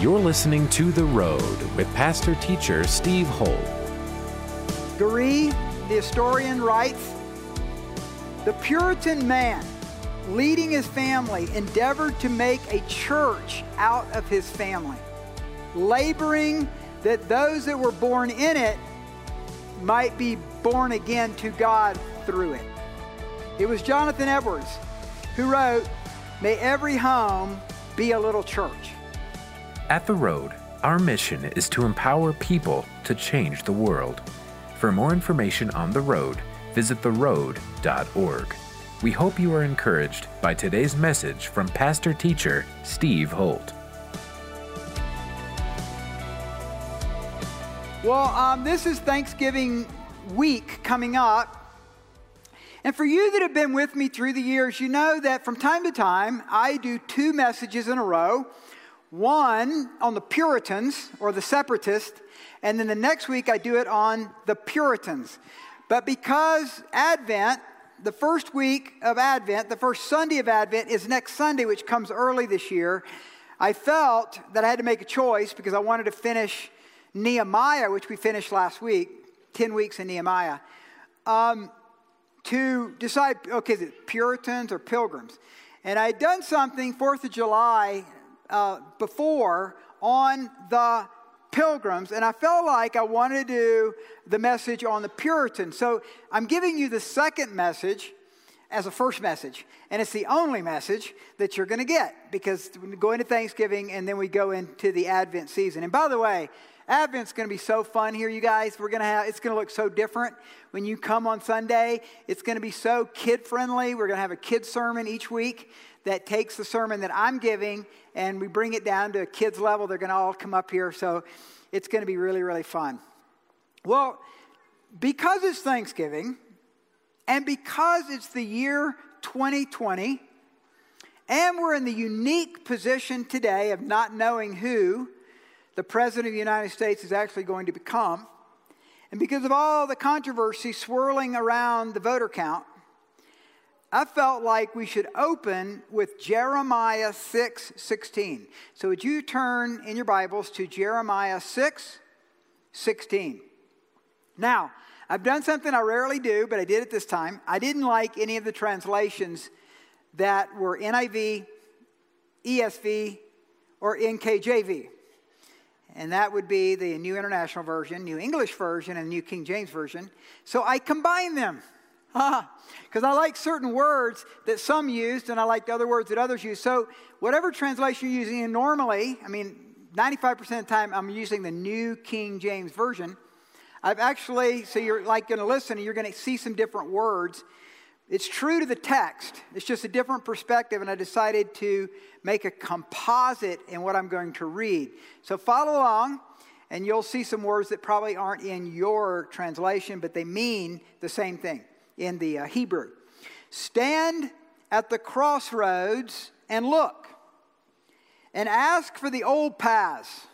You're listening to The Road with pastor teacher Steve Holt. Garee, the historian, writes The Puritan man, leading his family, endeavored to make a church out of his family, laboring that those that were born in it might be born again to God through it. It was Jonathan Edwards who wrote, May every home be a little church. At The Road, our mission is to empower people to change the world. For more information on The Road, visit theroad.org. We hope you are encouraged by today's message from pastor teacher Steve Holt. Well, um, this is Thanksgiving week coming up. And for you that have been with me through the years, you know that from time to time I do two messages in a row one on the Puritans or the separatists, and then the next week I do it on the Puritans. But because Advent, the first week of Advent, the first Sunday of Advent is next Sunday, which comes early this year, I felt that I had to make a choice because I wanted to finish Nehemiah, which we finished last week, 10 weeks in Nehemiah. Um, to decide, okay, is it Puritans or Pilgrims? And I had done something, 4th of July, uh, before on the Pilgrims, and I felt like I wanted to do the message on the Puritans. So I'm giving you the second message as a first message, and it's the only message that you're going to get because we go into Thanksgiving and then we go into the Advent season. And by the way, Advent's going to be so fun here, you guys. We're going to have, it's going to look so different when you come on Sunday. It's going to be so kid friendly. We're going to have a kid sermon each week that takes the sermon that I'm giving and we bring it down to a kid's level. They're going to all come up here. So it's going to be really, really fun. Well, because it's Thanksgiving and because it's the year 2020, and we're in the unique position today of not knowing who the President of the United States is actually going to become. And because of all the controversy swirling around the voter count, I felt like we should open with Jeremiah 6 16. So, would you turn in your Bibles to Jeremiah 6 16? Now, I've done something I rarely do, but I did it this time. I didn't like any of the translations that were NIV, ESV, or NKJV and that would be the New International Version, New English Version, and New King James Version. So I combine them. Ah, because I like certain words that some used, and I like the other words that others use. So, whatever translation you're using, normally, I mean, 95% of the time, I'm using the New King James Version. I've actually, so you're like going to listen, and you're going to see some different words it's true to the text, it's just a different perspective, and I decided to make a composite in what I'm going to read. So follow along, and you'll see some words that probably aren't in your translation, but they mean the same thing in the uh, Hebrew. Stand at the crossroads and look, and ask for the old paths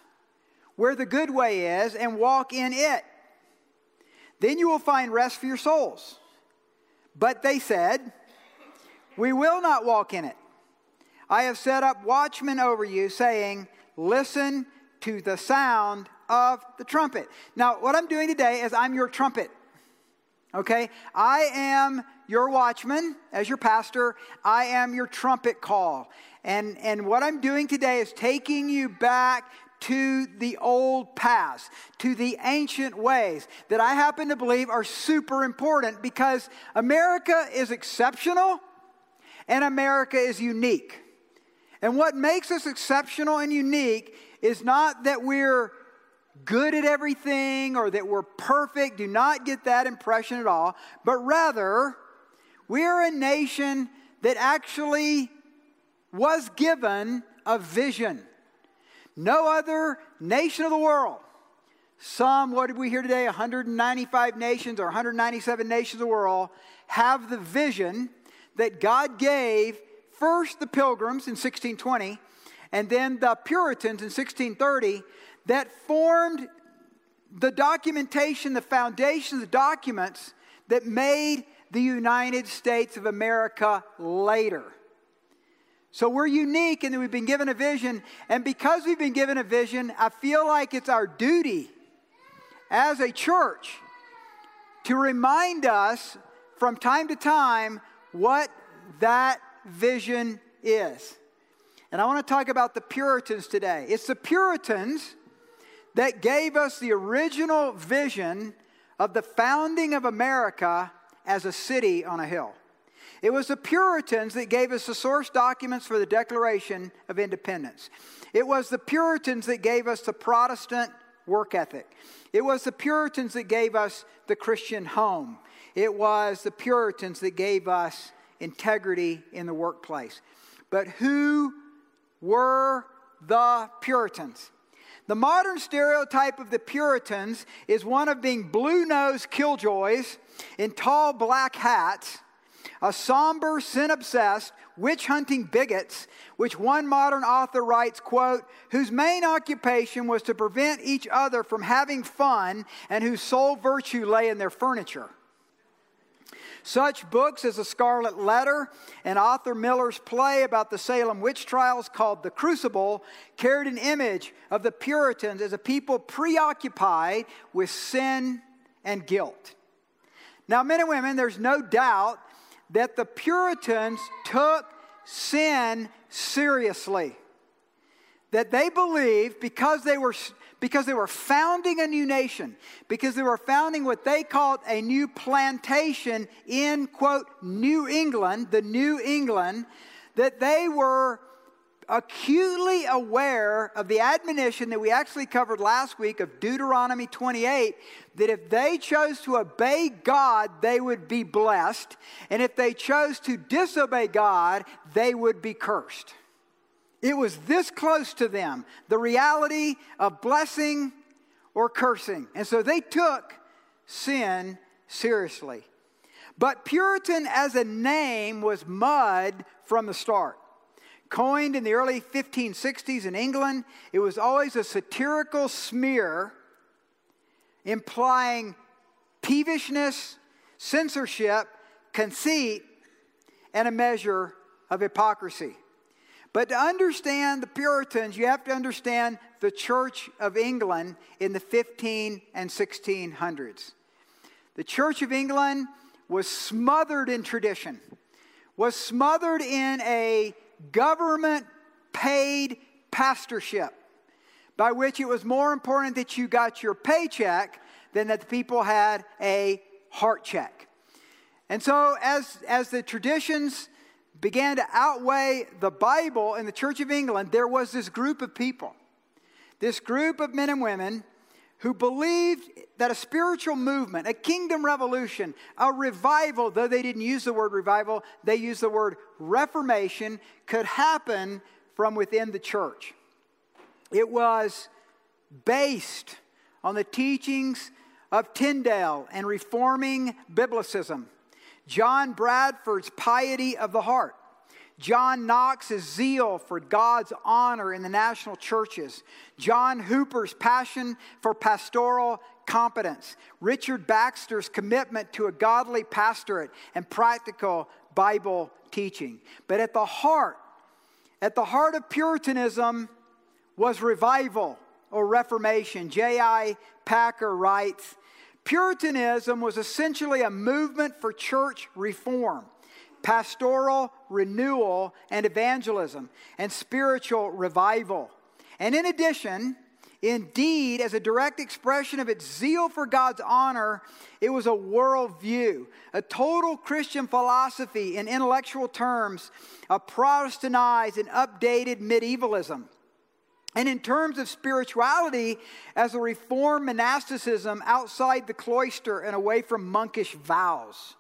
where the good way is, and walk in it. Then you will find rest for your souls. But they said, We will not walk in it. I have set up watchmen over you, saying, Listen to the sound of the trumpet. Now, what I'm doing today is I'm your trumpet. Okay? I am your watchman as your pastor. I am your trumpet call. And, and what I'm doing today is taking you back to the old past, to the ancient ways that I happen to believe are super important because America is exceptional and America is unique. And what makes us exceptional and unique is not that we're good at everything or that we're perfect. Do not get that impression at all. But rather, we're a nation that actually was given a vision. No other nation of the world. Some, what did we hear today? 195 nations or 197 nations of the world have the vision that God gave first the pilgrims in 1620 and then the Puritans in 1630 that formed the documentation, the foundation, the documents that made the United States of America later. So we're unique that we've been given a vision. And because we've been given a vision, I feel like it's our duty as a church to remind us from time to time what that vision is. And I want to talk about the Puritans today. It's the Puritans that gave us the original vision of the founding of America as a city on a hill. It was the Puritans that gave us the source documents for the Declaration of Independence. It was the Puritans that gave us the Protestant work ethic. It was the Puritans that gave us the Christian home. It was the Puritans that gave us integrity in the workplace. But who were the Puritans? The modern stereotype of the Puritans is one of being blue nosed killjoys in tall black hats a somber, sin obsessed, witch hunting bigots, which one modern author writes, quote, whose main occupation was to prevent each other from having fun and whose sole virtue lay in their furniture. Such books as The Scarlet Letter and Arthur Miller's play about the Salem witch trials called The Crucible carried an image of the Puritans as a people preoccupied with sin and guilt. Now, men and women, there's no doubt that the Puritans took sin seriously. That they believed because they were because they were founding a new nation, because they were founding what they called a new plantation in quote New England, the New England, that they were acutely aware of the admonition that we actually covered last week of Deuteronomy 28 that if they chose to obey God, they would be blessed, and if they chose to disobey God, they would be cursed. It was this close to them, the reality of blessing or cursing. And so they took sin seriously. But Puritan as a name was mud from the start. Coined in the early 1560s in England, it was always a satirical smear implying peevishness, censorship, conceit, and a measure of hypocrisy. But to understand the Puritans, you have to understand the Church of England in the 15 and 1600s. The Church of England was smothered in tradition, was smothered in a government paid pastorship, by which it was more important that you got your paycheck than that the people had a heart check. And so, as, as the traditions began to outweigh the Bible in the Church of England, there was this group of people, this group of men and women who believed that a spiritual movement, a kingdom revolution, a revival, though they didn't use the word revival, they used the word reformation, could happen from within the church. It was based on the teachings of Tyndale and reforming Biblicism, John Bradford's piety of the heart, John Knox's zeal for God's honor in the national churches, John Hooper's passion for pastoral competence, Richard Baxter's commitment to a godly pastorate and practical Bible teaching. But at the heart, at the heart of Puritanism was revival or reformation. J.I. Packer writes Puritanism was essentially a movement for church reform pastoral renewal and evangelism, and spiritual revival. And in addition, indeed, as a direct expression of its zeal for God's honor, it was a worldview, a total Christian philosophy in intellectual terms, a Protestantized and updated medievalism. And in terms of spirituality, as a reformed monasticism outside the cloister and away from monkish vows.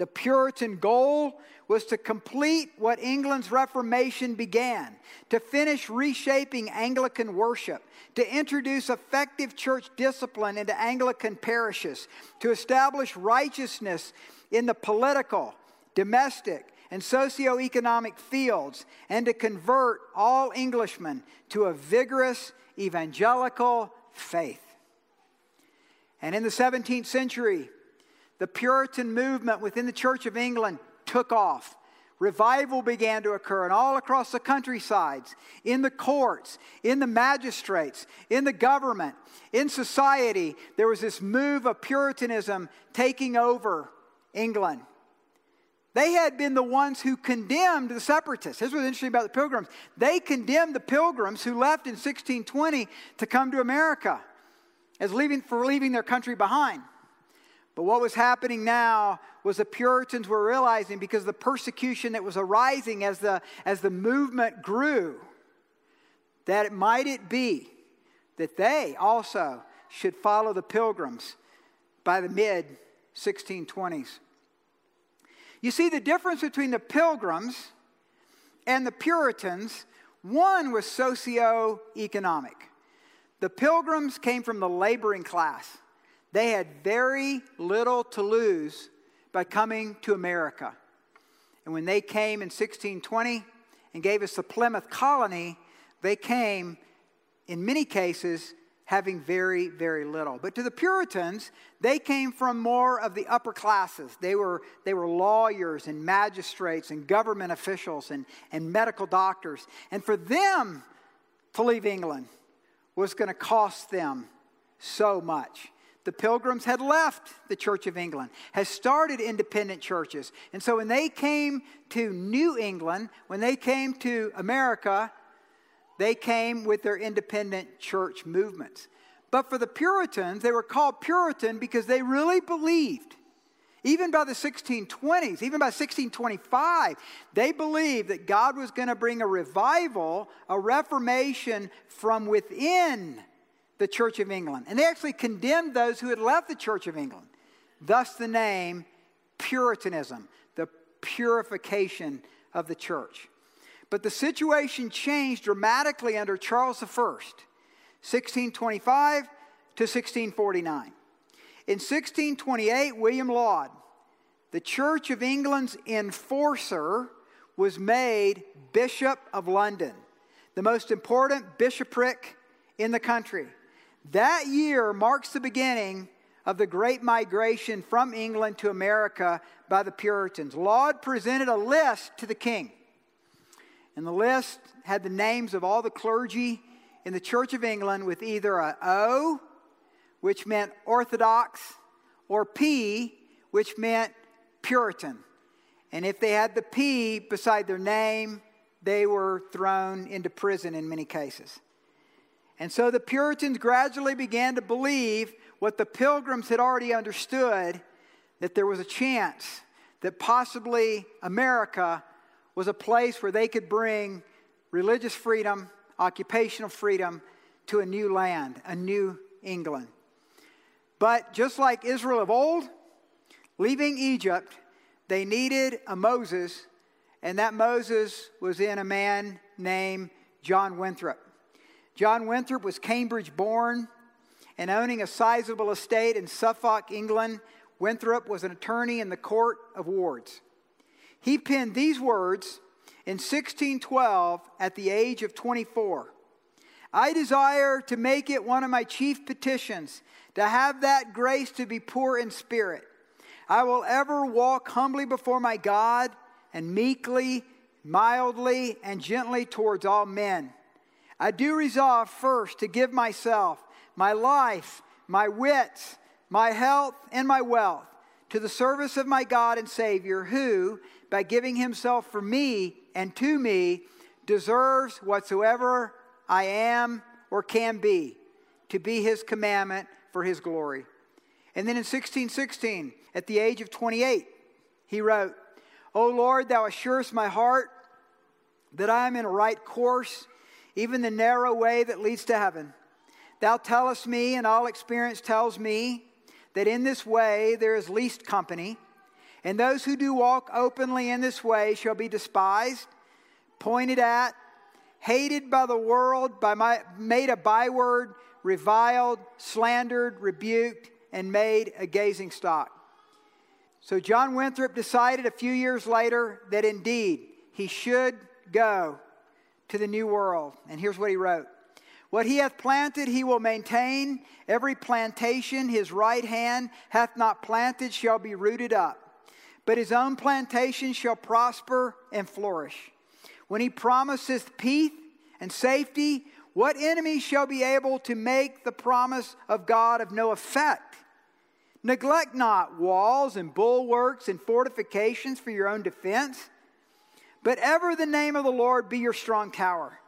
The Puritan goal was to complete what England's Reformation began, to finish reshaping Anglican worship, to introduce effective church discipline into Anglican parishes, to establish righteousness in the political, domestic, and socioeconomic fields, and to convert all Englishmen to a vigorous evangelical faith. And in the 17th century, the Puritan movement within the Church of England took off revival began to occur, and all across the countrysides, in the courts, in the magistrates, in the government, in society, there was this move of Puritanism taking over England. They had been the ones who condemned the separatists. This was interesting about the pilgrims. They condemned the pilgrims who left in 1620 to come to America as leaving, for leaving their country behind. But what was happening now was the Puritans were realizing because the persecution that was arising as the, as the movement grew, that it might it be that they also should follow the pilgrims by the mid 1620s. You see, the difference between the pilgrims and the Puritans, one was socio-economic. The pilgrims came from the laboring class. They had very little to lose by coming to America. And when they came in 1620 and gave us the Plymouth colony, they came, in many cases, having very, very little. But to the Puritans, they came from more of the upper classes. They were, they were lawyers and magistrates and government officials and, and medical doctors. And for them to leave England was going to cost them so much. The Pilgrims had left the Church of England, had started independent churches. And so when they came to New England, when they came to America, they came with their independent church movements. But for the Puritans, they were called Puritan because they really believed, even by the 1620s, even by 1625, they believed that God was going to bring a revival, a reformation from within the Church of England. And they actually condemned those who had left the Church of England. Thus, the name Puritanism, the purification of the church. But the situation changed dramatically under Charles I, 1625 to 1649. In 1628, William Laud, the Church of England's enforcer, was made Bishop of London, the most important bishopric in the country. That year marks the beginning of the great migration from England to America by the Puritans. Laud presented a list to the king. And the list had the names of all the clergy in the Church of England with either a O, which meant Orthodox, or P, which meant Puritan. And if they had the P beside their name, they were thrown into prison in many cases. And so the Puritans gradually began to believe what the Pilgrims had already understood that there was a chance that possibly America was a place where they could bring religious freedom, occupational freedom to a new land, a new England. But just like Israel of old, leaving Egypt, they needed a Moses, and that Moses was in a man named John Winthrop. John Winthrop was Cambridge born and owning a sizable estate in Suffolk, England. Winthrop was an attorney in the Court of Wards. He penned these words in 1612 at the age of 24. I desire to make it one of my chief petitions to have that grace to be poor in spirit. I will ever walk humbly before my God and meekly, mildly, and gently towards all men I do resolve first to give myself, my life, my wits, my health, and my wealth to the service of my God and Savior, who, by giving himself for me and to me, deserves whatsoever I am or can be, to be his commandment for his glory. And then in 1616, at the age of 28, he wrote, O Lord, thou assurest my heart that I am in a right course even the narrow way that leads to heaven. Thou tellest me, and all experience tells me, that in this way there is least company, and those who do walk openly in this way shall be despised, pointed at, hated by the world, by my, made a byword, reviled, slandered, rebuked, and made a gazing stock. So John Winthrop decided a few years later that indeed he should go to the new world. And here's what he wrote What he hath planted, he will maintain. Every plantation his right hand hath not planted shall be rooted up. but his own plantation shall prosper and flourish. When he promiseth peace and safety, what enemy shall be able to make the promise of God of no effect? Neglect not walls and bulwarks and fortifications for your own defense, but ever the name of the Lord be your strong tower,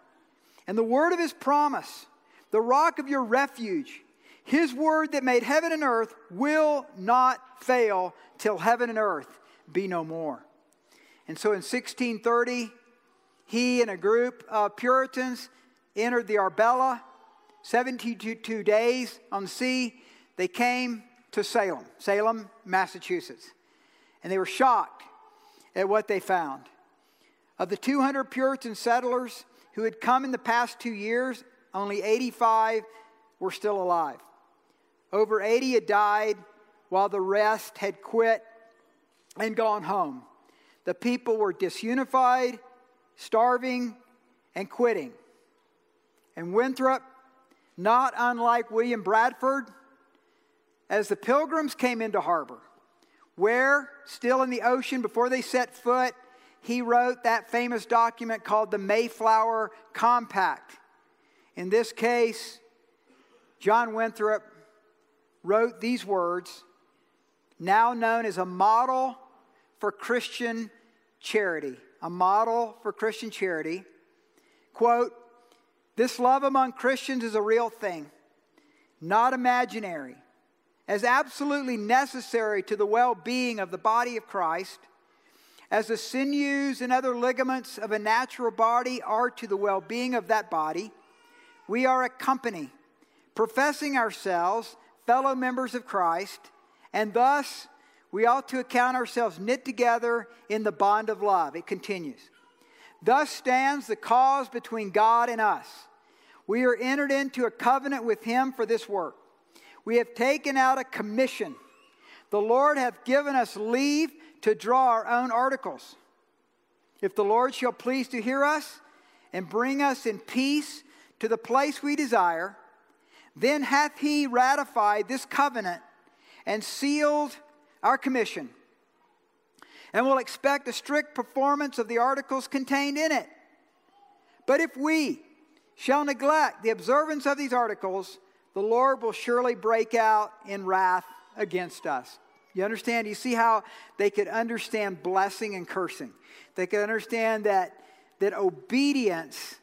and the word of his promise, the rock of your refuge. His word that made heaven and earth will not fail till heaven and earth be no more. And so in 1630, he and a group of Puritans entered the Arbella, 72 days on sea. They came to Salem, Salem, Massachusetts. And they were shocked at what they found. Of the 200 Puritan settlers who had come in the past two years, only 85 were still alive. Over 80 had died, while the rest had quit and gone home. The people were disunified, starving, and quitting. And Winthrop, not unlike William Bradford, as the pilgrims came into harbor, where, still in the ocean before they set foot, he wrote that famous document called the Mayflower Compact. In this case, John Winthrop wrote these words, now known as a model for Christian charity. A model for Christian charity. Quote, this love among Christians is a real thing, not imaginary as absolutely necessary to the well being of the body of Christ, as the sinews and other ligaments of a natural body are to the well being of that body, we are a company, professing ourselves fellow members of Christ, and thus we ought to account ourselves knit together in the bond of love. It continues. Thus stands the cause between God and us. We are entered into a covenant with Him for this work we have taken out a commission. The Lord hath given us leave to draw our own articles. If the Lord shall please to hear us and bring us in peace to the place we desire, then hath he ratified this covenant and sealed our commission, and will expect a strict performance of the articles contained in it. But if we shall neglect the observance of these articles, the Lord will surely break out in wrath against us. You understand? You see how they could understand blessing and cursing. They could understand that, that obedience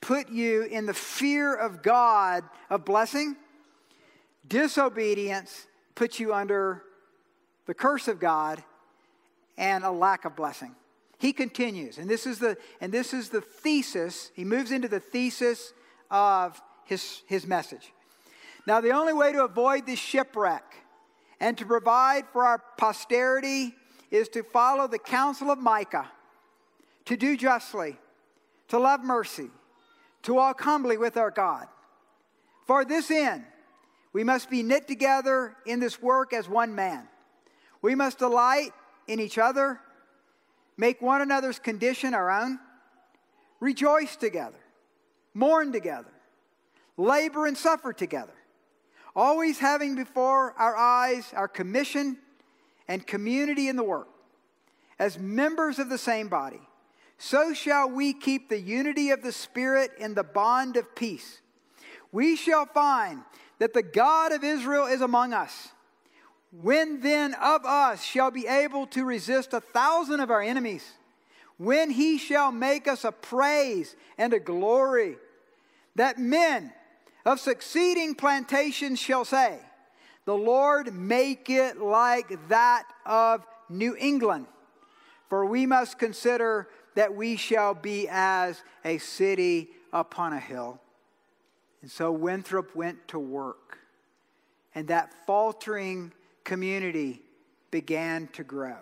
put you in the fear of God of blessing. Disobedience puts you under the curse of God and a lack of blessing. He continues, and this is the and this is the thesis. He moves into the thesis of his, his message. Now, the only way to avoid this shipwreck and to provide for our posterity is to follow the counsel of Micah, to do justly, to love mercy, to walk humbly with our God. For this end, we must be knit together in this work as one man. We must delight in each other, make one another's condition our own, rejoice together, mourn together, labor and suffer together always having before our eyes our commission and community in the work. As members of the same body, so shall we keep the unity of the Spirit in the bond of peace. We shall find that the God of Israel is among us. When then of us shall be able to resist a thousand of our enemies, when he shall make us a praise and a glory, that men of succeeding plantations shall say, The Lord make it like that of New England. For we must consider that we shall be as a city upon a hill. And so Winthrop went to work, and that faltering community began to grow.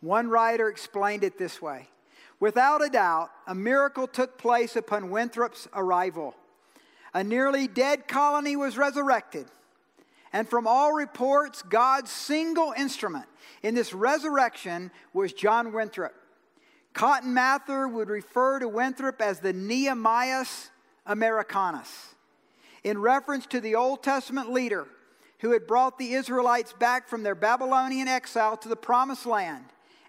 One writer explained it this way Without a doubt, a miracle took place upon Winthrop's arrival a nearly dead colony was resurrected. And from all reports, God's single instrument in this resurrection was John Winthrop. Cotton Mather would refer to Winthrop as the Nehemias Americanus, in reference to the Old Testament leader who had brought the Israelites back from their Babylonian exile to the promised land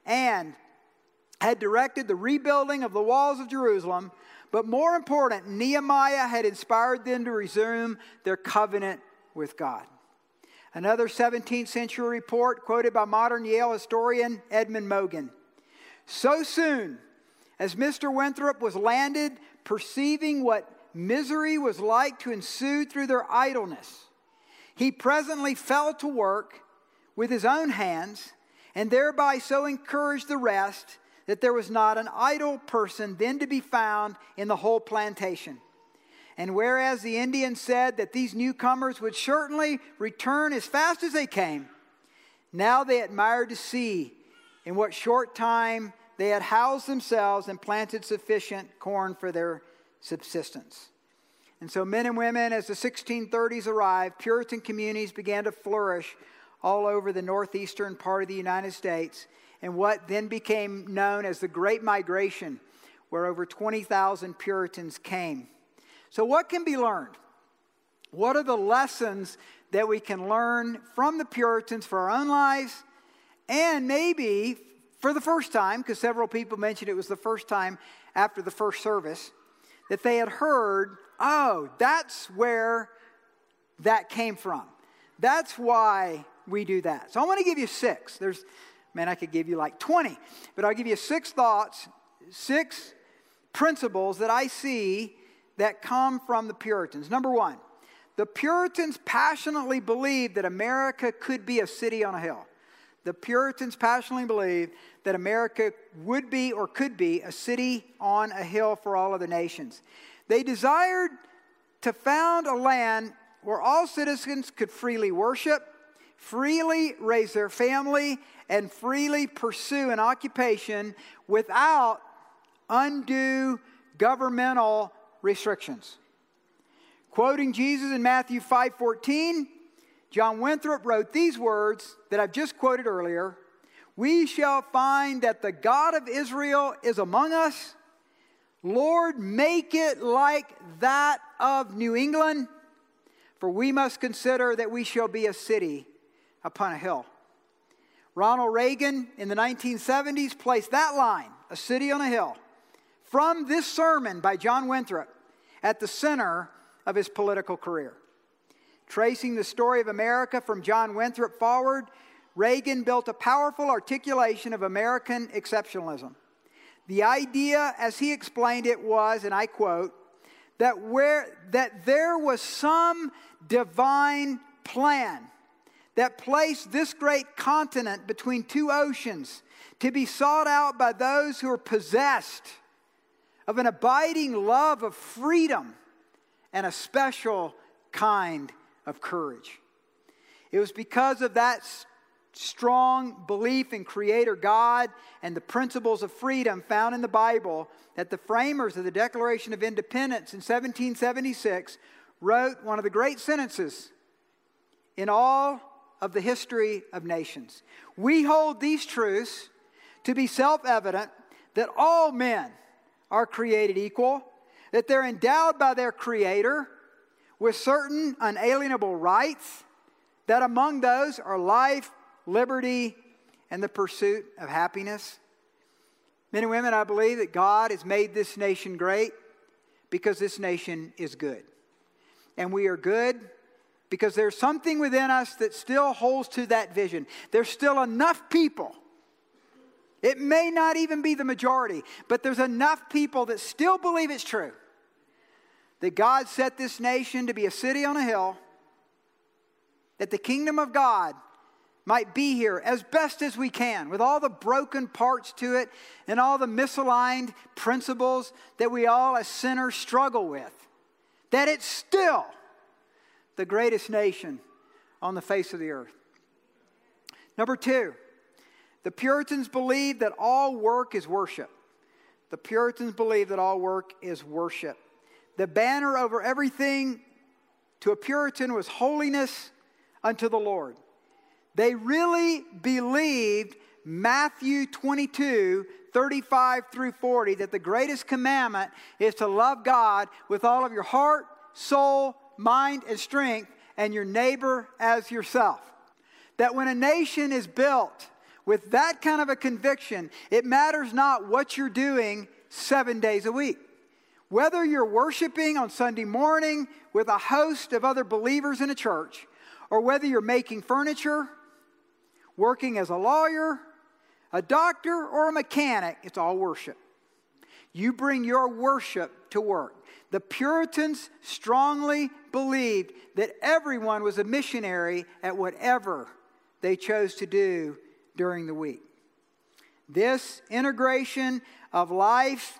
and had directed the rebuilding of the walls of Jerusalem. But more important, Nehemiah had inspired them to resume their covenant with God. Another 17th century report quoted by modern Yale historian Edmund Morgan. So soon as Mr. Winthrop was landed, perceiving what misery was like to ensue through their idleness, he presently fell to work with his own hands and thereby so encouraged the rest that there was not an idle person then to be found in the whole plantation. And whereas the Indians said that these newcomers would certainly return as fast as they came, now they admired to see in what short time they had housed themselves and planted sufficient corn for their subsistence. And so, men and women, as the 1630s arrived, Puritan communities began to flourish all over the northeastern part of the United States in what then became known as the Great Migration, where over 20,000 Puritans came. So, what can be learned? What are the lessons that we can learn from the Puritans for our own lives and maybe for the first time, because several people mentioned it was the first time after the first service, that they had heard, oh, that's where that came from. That's why we do that. So I want to give you six. There's, man, I could give you like 20, but I'll give you six thoughts, six principles that I see that come from the Puritans. Number one, the Puritans passionately believed that America could be a city on a hill. The Puritans passionately believed that America would be or could be a city on a hill for all other nations. They desired to found a land where all citizens could freely worship, freely raise their family, and freely pursue an occupation without undue governmental restrictions. Quoting Jesus in Matthew 5:14, John Winthrop wrote these words that I've just quoted earlier. We shall find that the God of Israel is among us. Lord, make it like that of New England, for we must consider that we shall be a city upon a hill. Ronald Reagan in the 1970s placed that line, a city on a hill, from this sermon by John Winthrop at the center of his political career. Tracing the story of America from John Winthrop forward, Reagan built a powerful articulation of American exceptionalism. The idea, as he explained it, was, and I quote, that, where, that there was some divine plan that placed this great continent between two oceans to be sought out by those who are possessed of an abiding love of freedom and a special kind of courage. It was because of that strong belief in Creator God and the principles of freedom found in the Bible that the framers of the Declaration of Independence in 1776 wrote one of the great sentences in all of the history of nations. We hold these truths to be self evident that all men are created equal, that they're endowed by their Creator with certain unalienable rights, that among those are life, liberty, and the pursuit of happiness. Men and women, I believe that God has made this nation great because this nation is good. And we are good because there's something within us that still holds to that vision. There's still enough people. It may not even be the majority, but there's enough people that still believe it's true that God set this nation to be a city on a hill, that the kingdom of God might be here as best as we can, with all the broken parts to it and all the misaligned principles that we all as sinners struggle with, that it's still the greatest nation on the face of the earth. Number two, the Puritans believed that all work is worship. The Puritans believed that all work is worship. The banner over everything to a Puritan was holiness unto the Lord. They really believed Matthew 22, 35 through 40, that the greatest commandment is to love God with all of your heart, soul, mind, and strength, and your neighbor as yourself. That when a nation is built with that kind of a conviction, it matters not what you're doing seven days a week. Whether you're worshiping on Sunday morning with a host of other believers in a church, or whether you're making furniture, working as a lawyer, a doctor, or a mechanic, it's all worship. You bring your worship to work. The Puritans strongly believed that everyone was a missionary at whatever they chose to do during the week. This integration of life,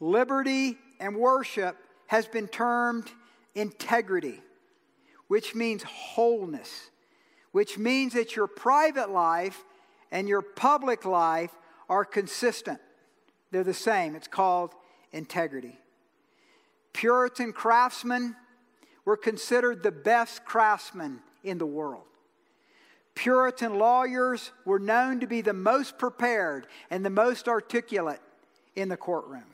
liberty, and worship has been termed integrity, which means wholeness, which means that your private life and your public life are consistent. They're the same. It's called integrity. Puritan craftsmen were considered the best craftsmen in the world. Puritan lawyers were known to be the most prepared and the most articulate in the courtroom.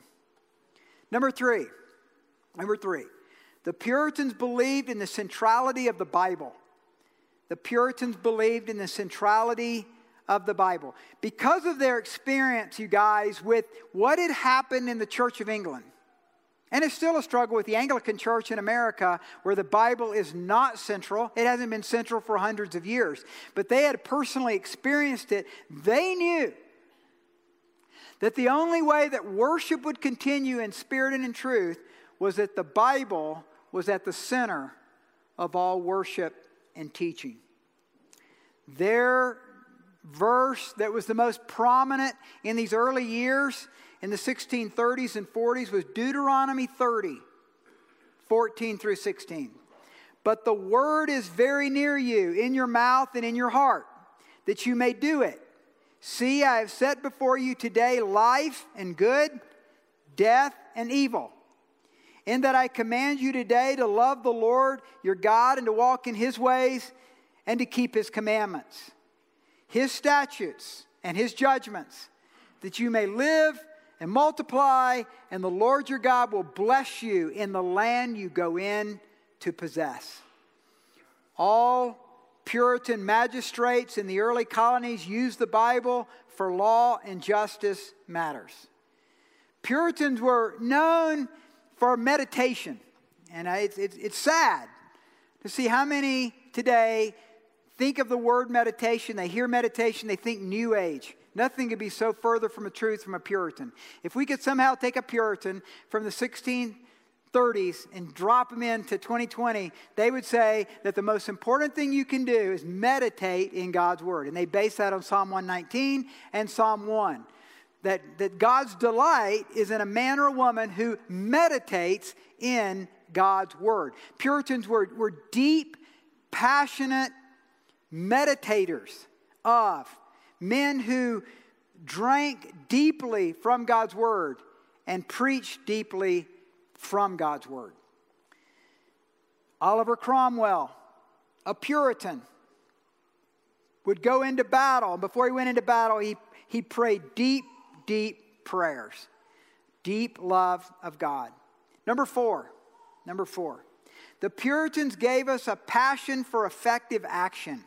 Number three, number three, the Puritans believed in the centrality of the Bible. The Puritans believed in the centrality of the Bible. Because of their experience, you guys, with what had happened in the Church of England, and it's still a struggle with the Anglican Church in America where the Bible is not central. It hasn't been central for hundreds of years. But they had personally experienced it. They knew that the only way that worship would continue in spirit and in truth was that the Bible was at the center of all worship and teaching. Their verse that was the most prominent in these early years in the 1630s and 40s was Deuteronomy 30, 14 through 16. But the word is very near you, in your mouth and in your heart, that you may do it. See, I have set before you today life and good, death and evil. In that I command you today to love the Lord your God and to walk in his ways and to keep his commandments, his statutes, and his judgments, that you may live and multiply, and the Lord your God will bless you in the land you go in to possess. All Puritan magistrates in the early colonies used the Bible for law and justice matters. Puritans were known for meditation, and it's, it's, it's sad to see how many today think of the word meditation, they hear meditation, they think New Age. Nothing could be so further from the truth from a Puritan. If we could somehow take a Puritan from the 1630s and drop them into 2020, they would say that the most important thing you can do is meditate in God's Word. And they base that on Psalm 119 and Psalm 1. That, that God's delight is in a man or a woman who meditates in God's Word. Puritans were, were deep, passionate meditators of men who drank deeply from God's word and preached deeply from God's word. Oliver Cromwell, a Puritan, would go into battle. Before he went into battle, he, he prayed deep, deep prayers, deep love of God. Number four, number four, the Puritans gave us a passion for effective action.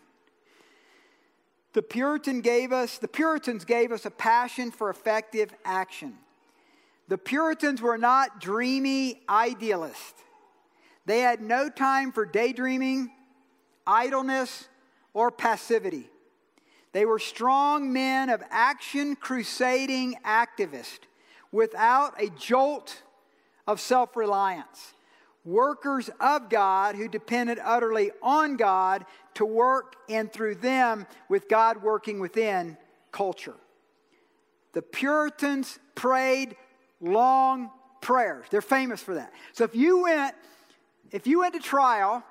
The Puritan gave us, the Puritans gave us a passion for effective action. The Puritans were not dreamy idealists. They had no time for daydreaming, idleness, or passivity. They were strong men of action, crusading activists without a jolt of self reliance workers of God who depended utterly on God to work and through them with God working within culture. The Puritans prayed long prayers. They're famous for that. So if you went if you went to trial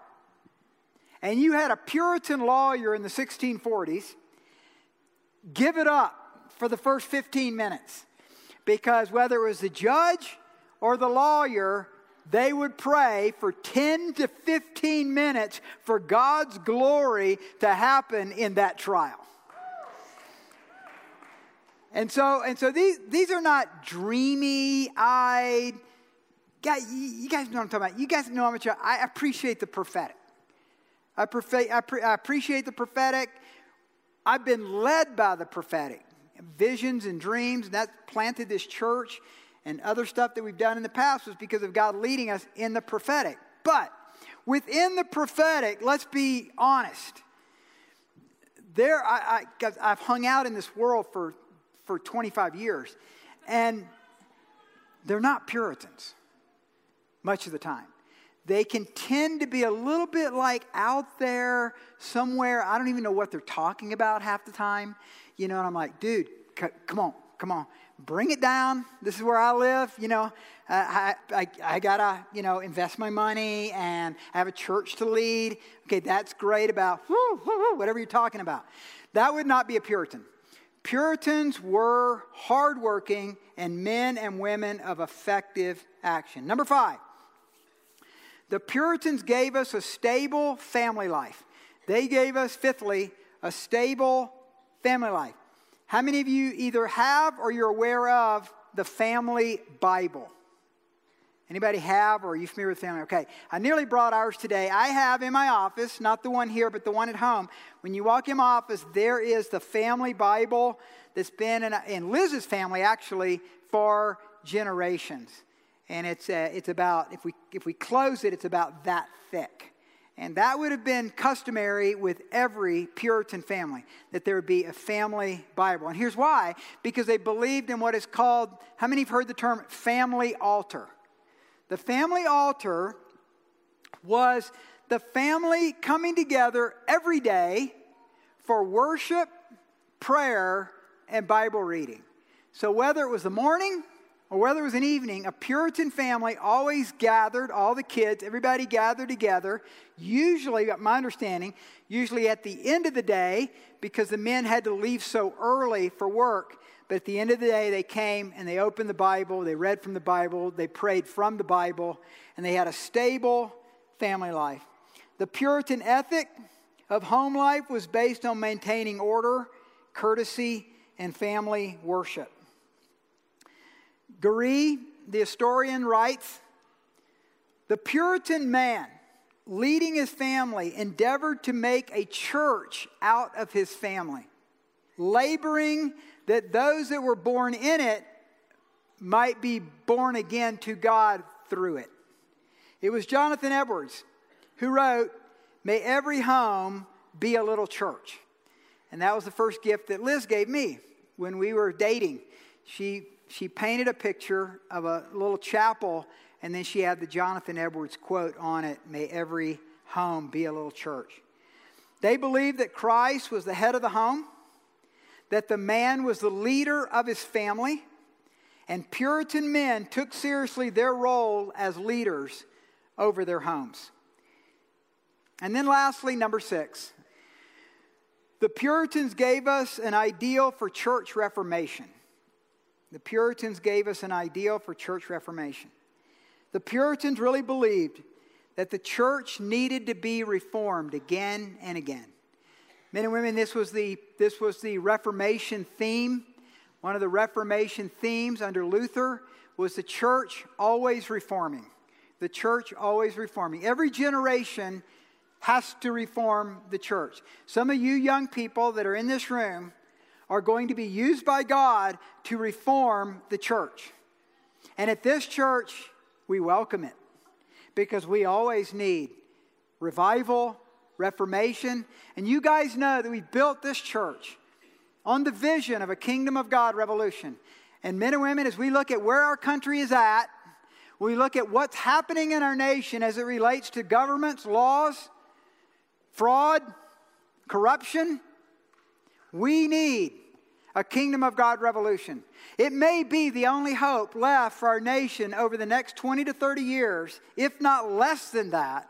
and you had a Puritan lawyer in the 1640s, give it up for the first 15 minutes. Because whether it was the judge or the lawyer, they would pray for 10 to 15 minutes for God's glory to happen in that trial. And so, and so these, these are not dreamy eyed. You guys know what I'm talking about. You guys know how much I, appreciate the prophetic. I, prefe- I, pre- I appreciate the prophetic. I've been led by the prophetic, visions and dreams, and that planted this church and other stuff that we've done in the past was because of God leading us in the prophetic. But within the prophetic, let's be honest. There, I, I, I've hung out in this world for, for 25 years, and they're not Puritans much of the time. They can tend to be a little bit like out there somewhere. I don't even know what they're talking about half the time. You know, and I'm like, dude, c- come on, come on, bring it down. This is where I live. You know, uh, I, I, I gotta, you know, invest my money and I have a church to lead. Okay, that's great about whatever you're talking about. That would not be a Puritan. Puritans were hardworking and men and women of effective action. Number five, the Puritans gave us a stable family life. They gave us, fifthly, a stable family life. How many of you either have or you're aware of the family Bible? Anybody have or are you familiar with family? Okay, I nearly brought ours today. I have in my office, not the one here, but the one at home. When you walk in my office, there is the family Bible that's been in, in Liz's family actually for generations and it's, uh, it's about, if we, if we close it, it's about that thick. And that would have been customary with every Puritan family, that there would be a family Bible. And here's why because they believed in what is called, how many have heard the term family altar? The family altar was the family coming together every day for worship, prayer, and Bible reading. So whether it was the morning, or whether it was an evening, a Puritan family always gathered, all the kids, everybody gathered together, usually, my understanding, usually at the end of the day, because the men had to leave so early for work. But at the end of the day, they came and they opened the Bible, they read from the Bible, they prayed from the Bible, and they had a stable family life. The Puritan ethic of home life was based on maintaining order, courtesy, and family worship. Garee, the historian, writes The Puritan man, leading his family, endeavored to make a church out of his family, laboring that those that were born in it might be born again to God through it. It was Jonathan Edwards who wrote, May every home be a little church. And that was the first gift that Liz gave me when we were dating. She she painted a picture of a little chapel, and then she had the Jonathan Edwards quote on it May every home be a little church. They believed that Christ was the head of the home, that the man was the leader of his family, and Puritan men took seriously their role as leaders over their homes. And then, lastly, number six, the Puritans gave us an ideal for church reformation. The Puritans gave us an ideal for church reformation. The Puritans really believed that the church needed to be reformed again and again. Men and women, this was the, this was the Reformation theme. One of the Reformation themes under Luther was the church always reforming. The church always reforming. Every generation has to reform the church. Some of you young people that are in this room are going to be used by God to reform the church. And at this church, we welcome it because we always need revival, reformation. And you guys know that we built this church on the vision of a kingdom of God revolution. And men and women, as we look at where our country is at, we look at what's happening in our nation as it relates to governments, laws, fraud, corruption, we need a kingdom of God revolution. It may be the only hope left for our nation over the next 20 to 30 years, if not less than that,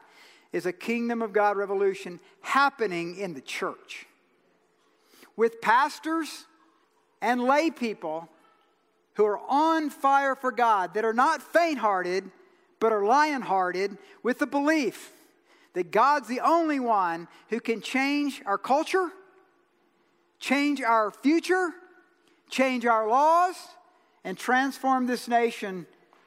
is a kingdom of God revolution happening in the church. With pastors and lay people who are on fire for God, that are not faint hearted, but are lion hearted, with the belief that God's the only one who can change our culture change our future, change our laws, and transform this nation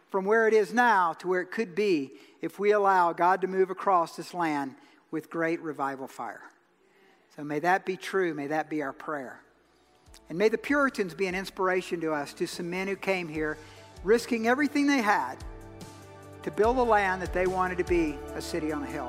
from where it is now to where it could be if we allow God to move across this land with great revival fire. So may that be true. May that be our prayer. And may the Puritans be an inspiration to us, to some men who came here risking everything they had to build a land that they wanted to be a city on a hill.